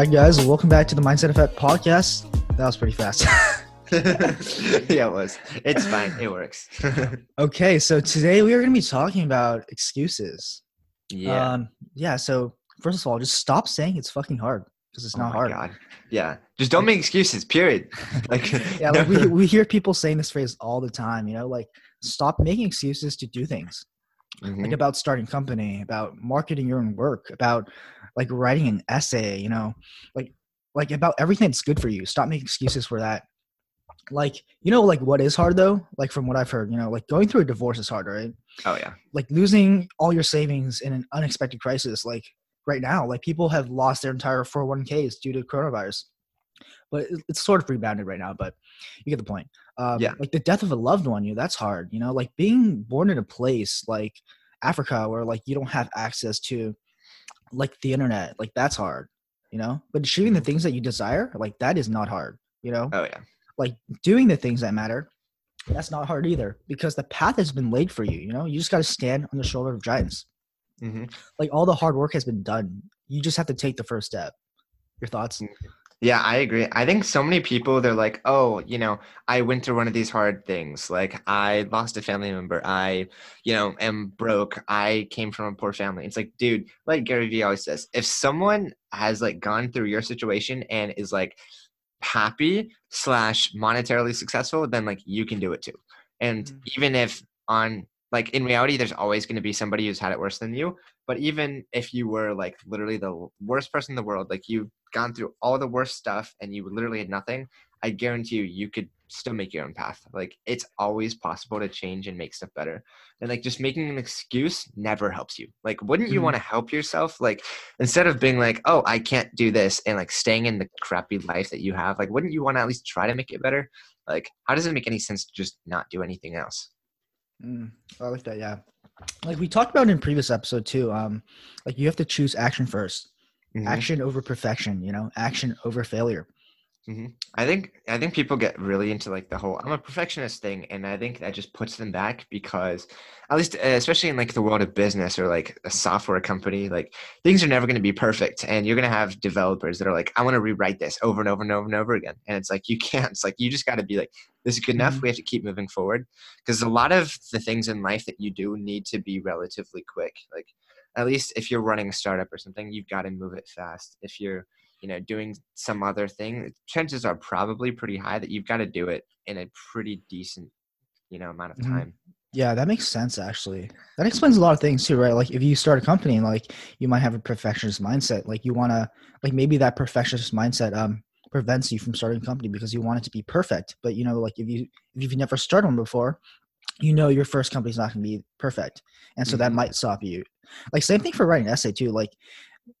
right, guys, welcome back to the Mindset Effect podcast. That was pretty fast. yeah, it was. It's fine. It works. okay, so today we are going to be talking about excuses. yeah. Um, yeah. So first of all, just stop saying it's fucking hard because it's oh not hard. God. Yeah. Just don't make excuses. Period. Like. Yeah, like we we hear people saying this phrase all the time. You know, like stop making excuses to do things. Mhm. Like about starting a company, about marketing your own work, about like writing an essay. You know, like like about everything that's good for you. Stop making excuses for that. Like you know, like what is hard though? Like from what I've heard, you know, like going through a divorce is hard, right? Oh yeah. like losing all your savings in an unexpected crisis like right now like people have lost their entire 401ks due to coronavirus but it's sort of rebounded right now but you get the point. Um, Yeah. like the death of a loved one you know that's hard you know like being born in a place like africa where like you don't have access to like the internet like that's hard you know? But achieving the things that you desire like that is not hard you know? Oh yeah. like doing the things that matter that's not hard either because the path has been laid for you you know? You just got to stand on the shoulder of giants. Hmm like all the hard work has been done. You just have to take the first step. Your thoughts Yeah, I agree. I think so many people they're like, "Oh, you know, I went through one of these hard things. Like I lost a family member. I, you know, am broke. I came from a poor family." It's like, dude, like Gary Vee always says, if someone has like gone through your situation and is like happy slash monetarily successful, then like you can do it too. And Mhm. even if on like in reality, there's always going to be somebody who's had it worse than you. But even if you were like literally the worst person in the world, like you've gone through all the worst stuff and you literally had nothing, I guarantee you, you could still make your own path. Like it's always possible to change and make stuff better. And like just making an excuse never helps you. Like, wouldn't you Mhm. want to help yourself? Like instead of being like, oh, I can't do this and like staying in the crappy life that you have, like, wouldn't you want to at least try to make it better? Like, how does it make any sense to just not do anything else? Mm, i like that yeah like we talked about in previous episode too um like you have to choose action 1st Mhm. action over perfection you know action over failure I think I think people get really into like the whole I'm a perfectionist thing, and I think that just puts them back because, at least uh, especially in like the world of business or like a software company, like things are never going to be perfect, and you're going to have developers that are like, I want to rewrite this over and over and over and over again, and it's like you can't. It's like you just got to be like, this is good enough. Mhm. We have to keep moving forward because a lot of the things in life that you do need to be relatively quick. Like at least if you're running a startup or something, you've got to move it fast. If you're you know doing some other thing chances are probably pretty high that you've got to do it in a pretty decent you know amount of Mhm. time Yeah, that makes sense actually. That explains a lot of things too, right? Like if you start a company, like you might have a perfectionist mindset. Like you want to, like maybe that perfectionist mindset um prevents you from starting a company because you want it to be perfect. But you know, like if you if you've never started one before, you know your first company's not going to be perfect, and so that Mhm. might stop you. Like same thing for writing an essay too. Like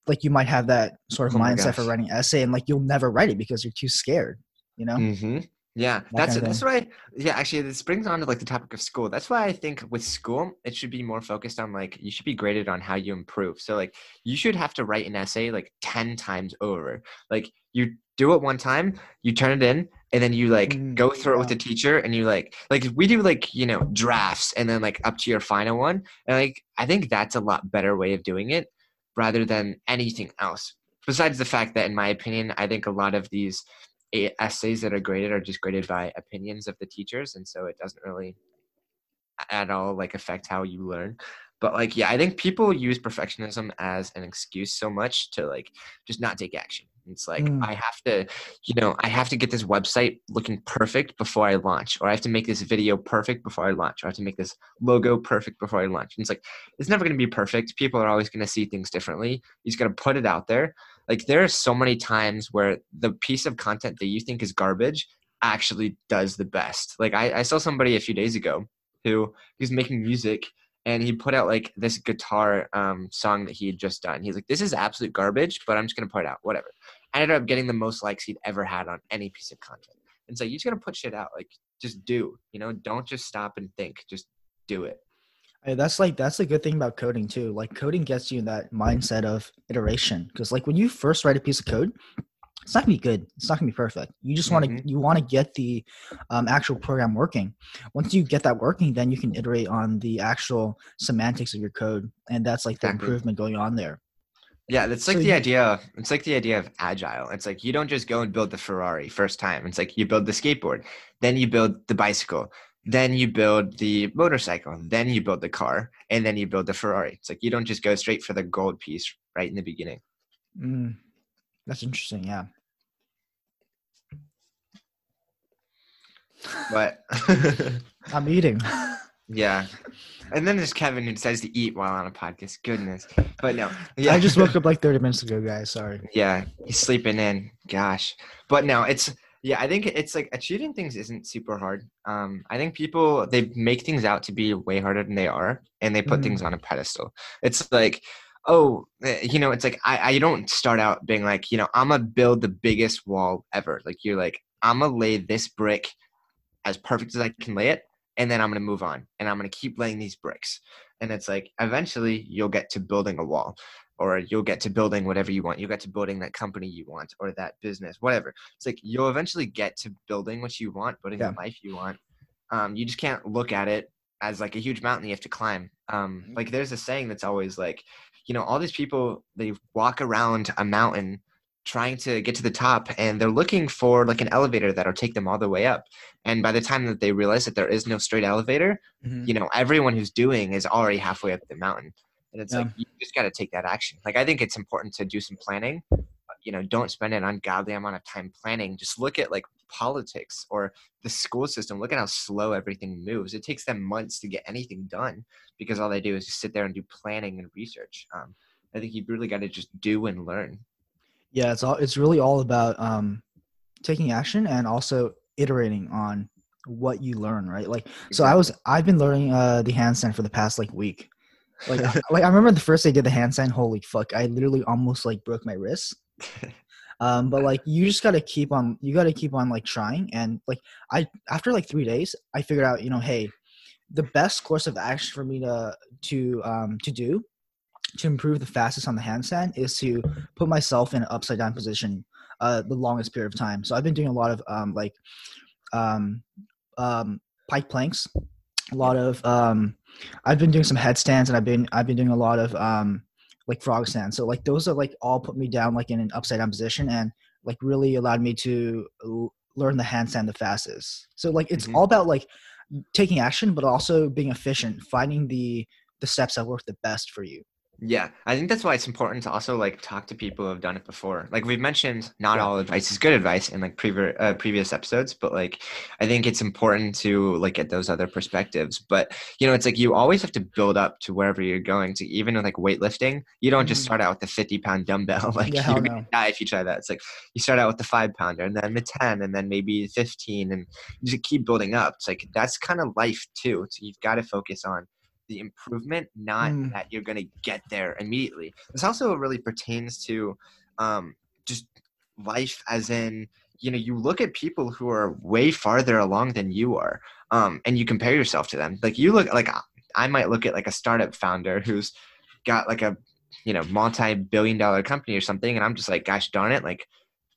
like you might have that sort of Oh mindset for writing an essay, and like you'll never write it because you're too scared. You know? hmm yeah that's kind of that's why yeah actually this brings on to like the topic of school that's why i think with school it should be more focused on like you should be graded on how you improve so like you should have to write an essay like 10 times over like you do it one time you turn it in and then you like Mm, go through it with the teacher and you like like we do like you know drafts and then like up to your final one. And like i think that's a lot better way of doing it rather than anything else. Besides the fact that in my opinion i think a lot of these essays that are graded are just graded by opinions of the teachers and so it doesn't really at all like affect how you learn. But like yeah i think people use perfectionism as an excuse so much to like just not take action it's like Mm. i have to you know i have to get this website looking perfect before i launch or i have to make this video perfect before i launch or i have to make this logo perfect before i launch and it's like it's never going to be perfect people are always going to see things differently you just got to put it out there like there are so many times where the piece of content that you think is garbage actually does the best like i, I saw somebody a few days ago who he's making music and he put out like this guitar um, song that he had just done. He's like, "This is absolute garbage, but I'm just gonna put it out, whatever." I ended up getting the most likes he'd ever had on any piece of content. And so you just gotta put shit out, like just do, you know, don't just stop and think, just do it. Hey, that's like that's the good thing about coding too. Like coding gets you in that mindset of iteration because like when you first write a piece of code, it's not gonna be good. It's not gonna be perfect. You just want to Mhm. you want to get the um, actual program working. Once you get that working, then you can iterate on the actual semantics of your code, and that's like the Exactly. improvement going on there. Yeah, that's like So the idea. It's like the idea of agile. It's like you don't just go and build the Ferrari first time. It's like you build the skateboard, then you build the bicycle, then you build the motorcycle, then you build the car, and then you build the Ferrari. It's like you don't just go straight for the gold piece right in the beginning. Mm, that's interesting. Yeah. But I'm eating. yeah. And then there's Kevin who decides to eat while on a podcast. Goodness. But no. Yeah. I just woke up like 30 minutes ago, guys. Sorry. Yeah, he's sleeping in. Gosh, but no, it's yeah. I think it's like achieving things isn't super hard. Um, I think people they make things out to be way harder than they are, and they put Mhm. things on a pedestal. It's like, oh, eh, you know, it's like I I don't start out being like, you know, I'm gonna build the biggest wall ever. Like you're like, I'm gonna lay this brick as perfect as I can lay it, and then I'm gonna move on, and I'm gonna keep laying these bricks. And it's like eventually you'll get to building a wall or you'll get to building whatever you want. You'll get to building that company you want or that business, whatever. It's like you'll eventually get to building what you want, building Yeah. the life you want. Um, you just can't look at it as like a huge mountain you have to climb. Um, Mhm. like there's a saying that's always like, you know, all these people they walk around a mountain trying to get to the top and they're looking for like an elevator that'll take them all the way up. And by the time that they realize that there is no straight elevator, Mhm. you know everyone who's doing is already halfway up the mountain. And it's Yeah. like you just got to take that action. Like i think it's important to do some planning you know don't spend an ungodly amount of time planning. Just look at like politics or the school system. Look at how slow everything moves. It takes them months to get anything done because all they do is just sit there and do planning and research. Um, i think you've really got to just do and learn Yeah, it's all it's really all about um taking action and also iterating on what you learn, right? Like so I was I've been learning uh the handstand for the past like week. Like I- like I remember the first day I did the handstand, holy fuck, I literally almost like broke my wrist. Um but like you just got to keep on you got to keep on like trying and like I after like 3 days I figured out, you know, hey, the best course of action for me to to um to do to improve the fastest on the handstand is to put myself in an upside down position uh, the longest period of time. So I've been doing a lot of um, like um, um, pike planks, a lot of um, I've been doing some headstands, and I've been I've been doing a lot of um, like frog stands. So like those are like all put me down like in an upside down position and like really allowed me to l- learn the handstand the fastest. So like it's Mhm. all about like taking action, but also being efficient, finding the the steps that work the best for you. Yeah, I think that's why it's important to also like talk to people who have done it before. Like we've mentioned, not all advice is good advice in like previous uh, previous episodes, but like I think it's important to like get those other perspectives. But you know, it's like you always have to build up to wherever you're going. To even with like weightlifting, you don't just Mhm. start out with the 50 pound dumbbell. Like Yeah, you're gonna no. die if you try that. It's like you start out with the five pounder, and then the 10, and then maybe 15, and you just keep building up. It's like that's kind of life too. So you've got to focus on the improvement, not Mm. that you're going to get there immediately. This also really pertains to um, just life, as in, you know, you look at people who are way farther along than you are, um, and you compare yourself to them. Like you look like I might look at like a startup founder who's got like a you know multi-billion dollar company or something, and I'm just like, gosh darn it, like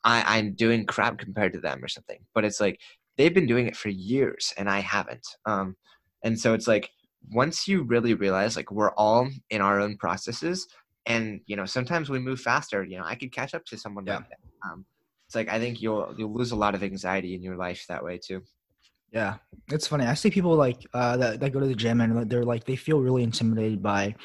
I, I'm doing crap compared to them or something. But it's like they've been doing it for years and I haven't. Um, and so it's like once you really realize like we're all in our own processes and you know sometimes we move faster you know i could catch up to someone Yeah. like that um, it's like i think you'll you'll lose a lot of anxiety in your life that way too Yeah, it's funny. I see people like uh, that that go to the gym and they're like they feel really intimidated by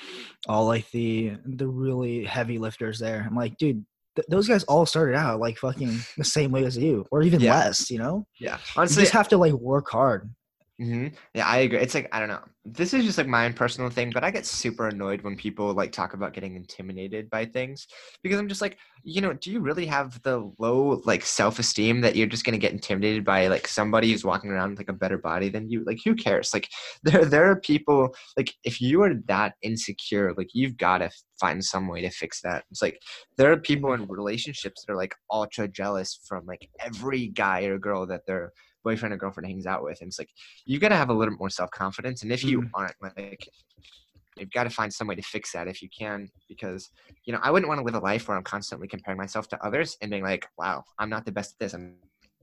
all like the the really heavy lifters there. I'm like, dude, th- those guys all started out like fucking the same way as you, or even Yeah. less. You know, yeah you honestly just have to like work hard. Hmm Yeah, I agree. It's like I don't know. This is just like my own personal thing, but I get super annoyed when people like talk about getting intimidated by things because I'm just like, you know, do you really have the low like self-esteem that you're just gonna get intimidated by like somebody who's walking around with like a better body than you? Like, who cares? Like, there there are people like if you are that insecure, like you've got to find some way to fix that. It's like there are people in relationships that are like ultra jealous from like every guy or girl that their boyfriend or girlfriend hangs out with, and it's like you got to have a little more self confidence. And if you Mhm. aren't, like, you've got to find some way to fix that if you can, because you know I wouldn't want to live a life where I'm constantly comparing myself to others and being like, wow, I'm not the best at this. I'm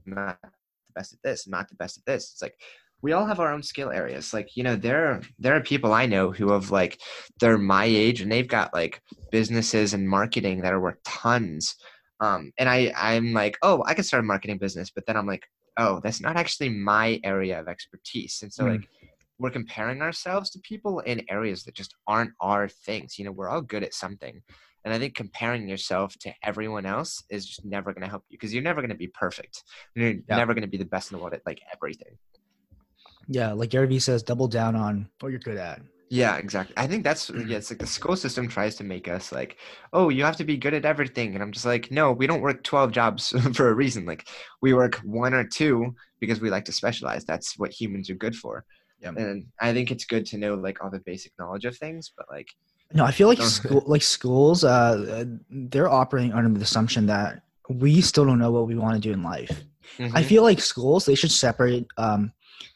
not the best at this. I'm not the best at this. It's like we all have our own skill areas. Like, you know, there are there are people I know who have like they're my age and they've got like businesses and marketing that are worth tons. Um, and I I'm like, oh, I could start a marketing business, but then I'm like, oh, that's not actually my area of expertise. And so mm. like we're comparing ourselves to people in areas that just aren't our things. You know, we're all good at something. And I think comparing yourself to everyone else is just never going to help you because you're never going to be perfect. You're never going to be the best in the world at like everything. Yeah, like Gary Vee says, double down on what you're good at. Yeah, exactly. I think that's yeah. It's like the school system tries to make us like, oh, you have to be good at everything, and I'm just like, no, we don't work twelve jobs for a reason. Like, we work one or two because we like to specialize. That's what humans are good for. Yeah. And I think it's good to know like all the basic knowledge of things, but like no, I feel like school, like schools, uh, they're operating under the assumption that we still don't know what we want to do in life. Mm-hmm. I feel like schools they should separate um,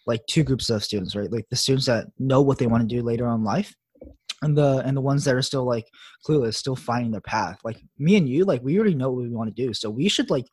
like two groups of students, right? Like the students that know what they want to do later on life, and the and the ones that are still like clueless, still finding their path. Like me and you, like we already know what we want to do, so we should like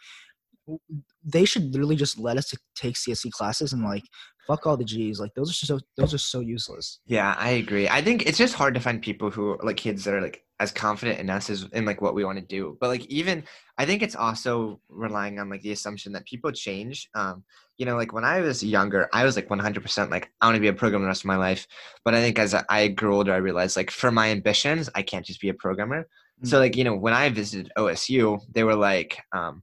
they should literally just let us take CSE classes and like fuck all the G's. Like those are so those are so useless. Yeah, I agree. I think it's just hard to find people who like kids that are like as confident in us as in like what we want to do. But like even I think it's also relying on like the assumption that people change. Um, you know, like when I was younger, I was like 100% like I want to be a programmer the rest of my life. But I think as I grew older, I realized like for my ambitions, I can't just be a programmer. Mm-hmm. So like you know when I visited OSU, they were like. Um,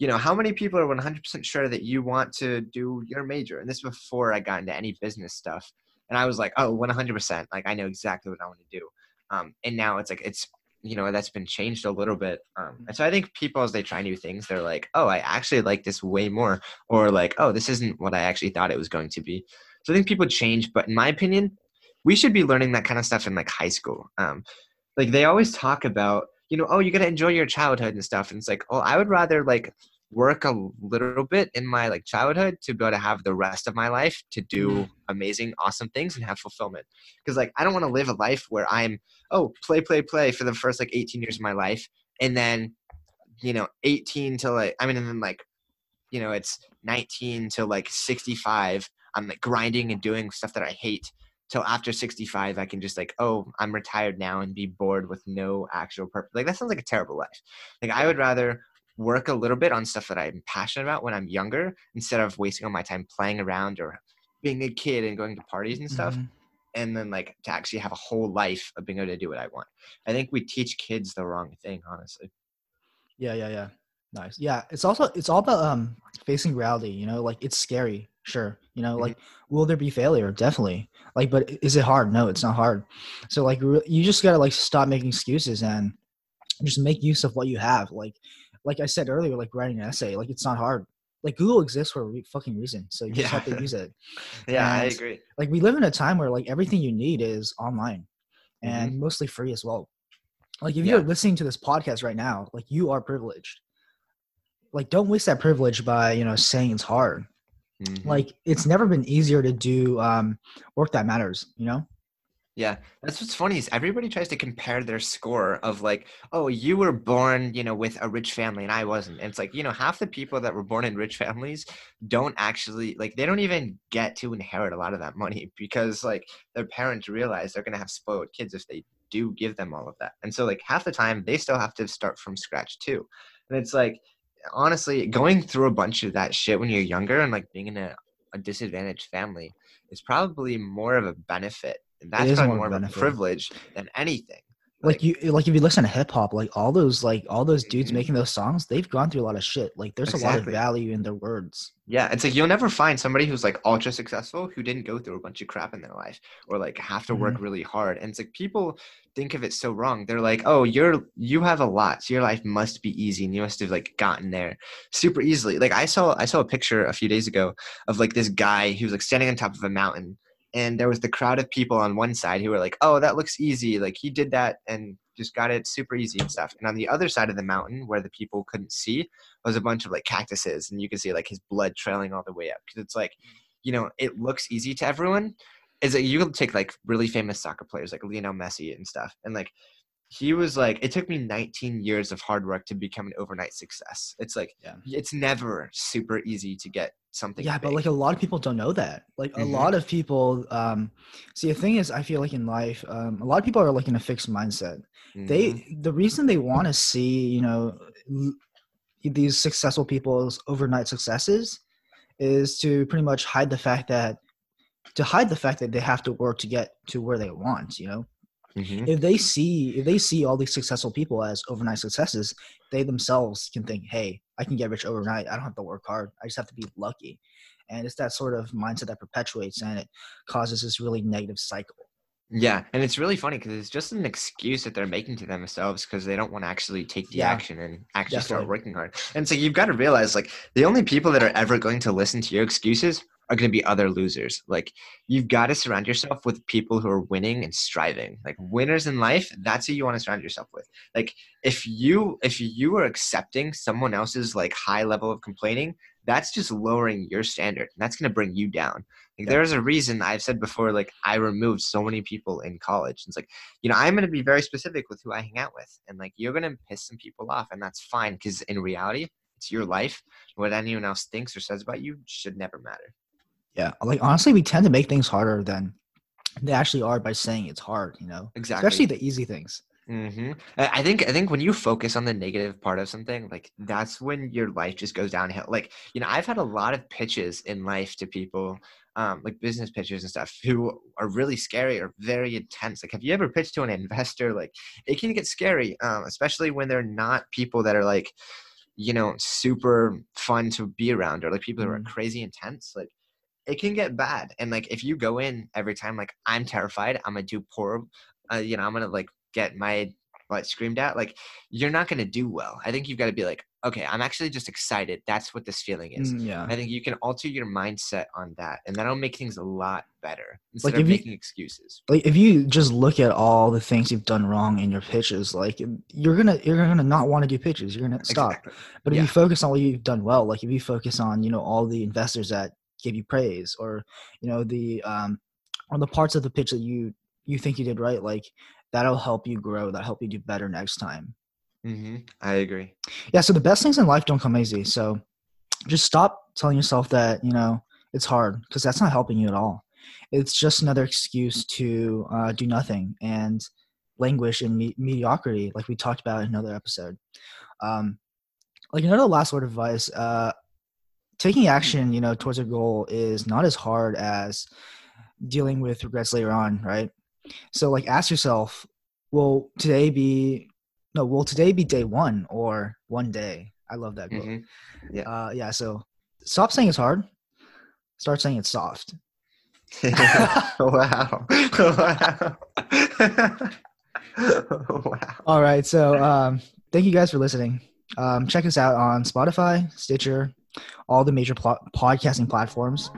you know, how many people are 100% sure that you want to do your major? And this before I got into any business stuff. And I was like, oh, 100%. Like, I know exactly what I want to do. Um, and now it's like, it's, you know, that's been changed a little bit. Um, and so I think people, as they try new things, they're like, oh, I actually like this way more. Or like, oh, this isn't what I actually thought it was going to be. So I think people change. But in my opinion, we should be learning that kind of stuff in like high school. Um, like, they always talk about, you know, oh, you got to enjoy your childhood and stuff. And it's like, oh, I would rather like work a little bit in my like childhood to be able to have the rest of my life to do mm-hmm. amazing, awesome things and have fulfillment. Because like I don't want to live a life where I'm oh play, play, play for the first like 18 years of my life, and then you know 18 to like I mean, and then like you know it's 19 to like 65. I'm like grinding and doing stuff that I hate till after 65 i can just like oh i'm retired now and be bored with no actual purpose like that sounds like a terrible life. Like i would rather work a little bit on stuff that i'm passionate about when i'm younger instead of wasting all my time playing around or being a kid and going to parties and stuff mm-hmm. and then like to actually have a whole life of being able to do what i want. I think we teach kids the wrong thing honestly. Yeah yeah yeah. Nice. Yeah it's also it's all about um facing reality you know? Like it's scary sure you know like mm-hmm. will there be failure? Definitely. Like but is it hard? No it's not hard. So like you just gotta like stop making excuses and just make use of what you have. Like like i said earlier like writing an essay like it's not hard. Like google exists for a re- fucking reason so you just have to use it. Yeah and, i agree. like we live in a time where like everything you need is online and mm-hmm. mostly free as well. Like if yeah. you're listening to this podcast right now like you are privileged. Like don't waste that privilege by you know saying it's hard Mm-hmm. Like it's never been easier to do um, work that matters, you know? Yeah, that's what's funny is everybody tries to compare their score of like, oh, you were born, you know, with a rich family and I wasn't. And it's like, you know, half the people that were born in rich families don't actually like they don't even get to inherit a lot of that money because like their parents realize they're gonna have spoiled kids if they do give them all of that. And so like half the time they still have to start from scratch too. And it's like honestly, going through a bunch of that shit when you're younger and like being in a, a disadvantaged family is probably more of a benefit. And that's probably more, of a privilege than anything. Like, like, you like if you listen to hip hop, like all those like all those dudes mm-hmm. making those songs, they've gone through a lot of shit. Like there's exactly. a lot of value in their words. Yeah, it's like you'll never find somebody who's like ultra successful who didn't go through a bunch of crap in their life or like have to work mm-hmm. really hard. And it's like people think of it so wrong. They're like, "Oh, you're you have a lot, so your life must be easy, and you must have like gotten there super easily." Like I saw I saw a picture a few days ago of like this guy who was like standing on top of a mountain, and there was the crowd of people on one side who were like, "Oh, that looks easy. Like he did that and just got it super easy and stuff." And on the other side of the mountain, where the people couldn't see, was a bunch of like cactuses, and you could see like his blood trailing all the way up because it's like, mm. you know, it looks easy to everyone, is that you can take like really famous soccer players like Lionel Messi and stuff, and like he was like, it took me 19 years of hard work to become an overnight success. It's like, Yeah. it's never super easy to get something. yeah but like a lot of people don't know that like a Mhm. lot of people um see the thing is i feel like in life um a lot of people are like in a fixed mindset Mhm. they the reason they want to see you know l- these successful people's overnight successes is to pretty much hide the fact that to hide the fact that they have to work to get to where they want you know Mhm. if they see if they see all these successful people as overnight successes they themselves can think hey i can get rich overnight. I don't have to work hard. I just have to be lucky. And it's that sort of mindset that perpetuates and it causes this really negative cycle. Yeah, and it's really funny because it's just an excuse that they're making to themselves because they don't want to actually take the Yeah, action and actually start working hard. And so you've got to realize, like, the only people that are ever going to listen to your excuses are going to be other losers. Like, you've got to surround yourself with people who are winning and striving. Like winners in life, that's who you want to surround yourself with. Like, if you if you are accepting someone else's like high level of complaining, that's just lowering your standard, and that's going to bring you down. Like, Yeah. there's a reason I've said before, like I removed so many people in college. It's like, you know, I'm going to be very specific with who I hang out with, and like you're going to piss some people off, and that's fine because in reality, it's your life. What anyone else thinks or says about you should never matter. Yeah like honestly we tend to make things harder than they actually are by saying it's hard you know Exactly. especially the easy things hmm I think I think when you focus on the negative part of something, like that's when your life just goes downhill. Like you know, I've had a lot of pitches in life to people, um, like business pitches and stuff, who are really scary or very intense. Like, have you ever pitched to an investor? Like, it can get scary, um, especially when they're not people that are like, you know, super fun to be around or like people who are Mhm. crazy intense. Like, it can get bad. And like, if you go in every time, like, I'm terrified, I'm gonna do poor, uh, you know, I'm gonna like get my butt screamed at, like you're not gonna do well. I think you've got to be like, okay, I'm actually just excited. That's what this feeling is. Mm, yeah I think you can alter your mindset on that, and that'll make things a lot better instead Like, of if you- making excuses. like if you just look at all the things you've done wrong in your pitches like you're gonna you're gonna not want to do pitches you're gonna stop Exactly. But if Yeah. you focus on what you've done well, like if you focus on, you know, all the investors that give you praise or, you know, the um on the parts of the pitch that you you think you did right, like that'll help you grow, that'll help you do better next time. hmm I agree. Yeah, so the best things in life don't come easy. So just stop telling yourself that, you know, it's hard because that's not helping you at all. It's just another excuse to uh, do nothing and languish in me- mediocrity, like we talked about in another episode. Um, like another last word of advice: uh, taking action, you know, towards a goal is not as hard as dealing with regrets later on, right? So, like, ask yourself, will today be no? Will today be day one or one day? I love that quote. hmm Yeah. Uh, yeah. So, stop saying it's hard. Start saying it's soft. wow. wow. wow. All right. So, um, thank you guys for listening. Um, check us out on Spotify, Stitcher, all the major pl- podcasting platforms,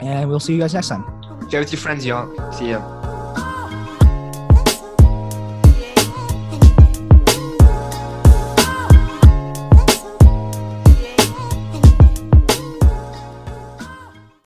and we'll see you guys next time. Share with your friends, y'all. See ya.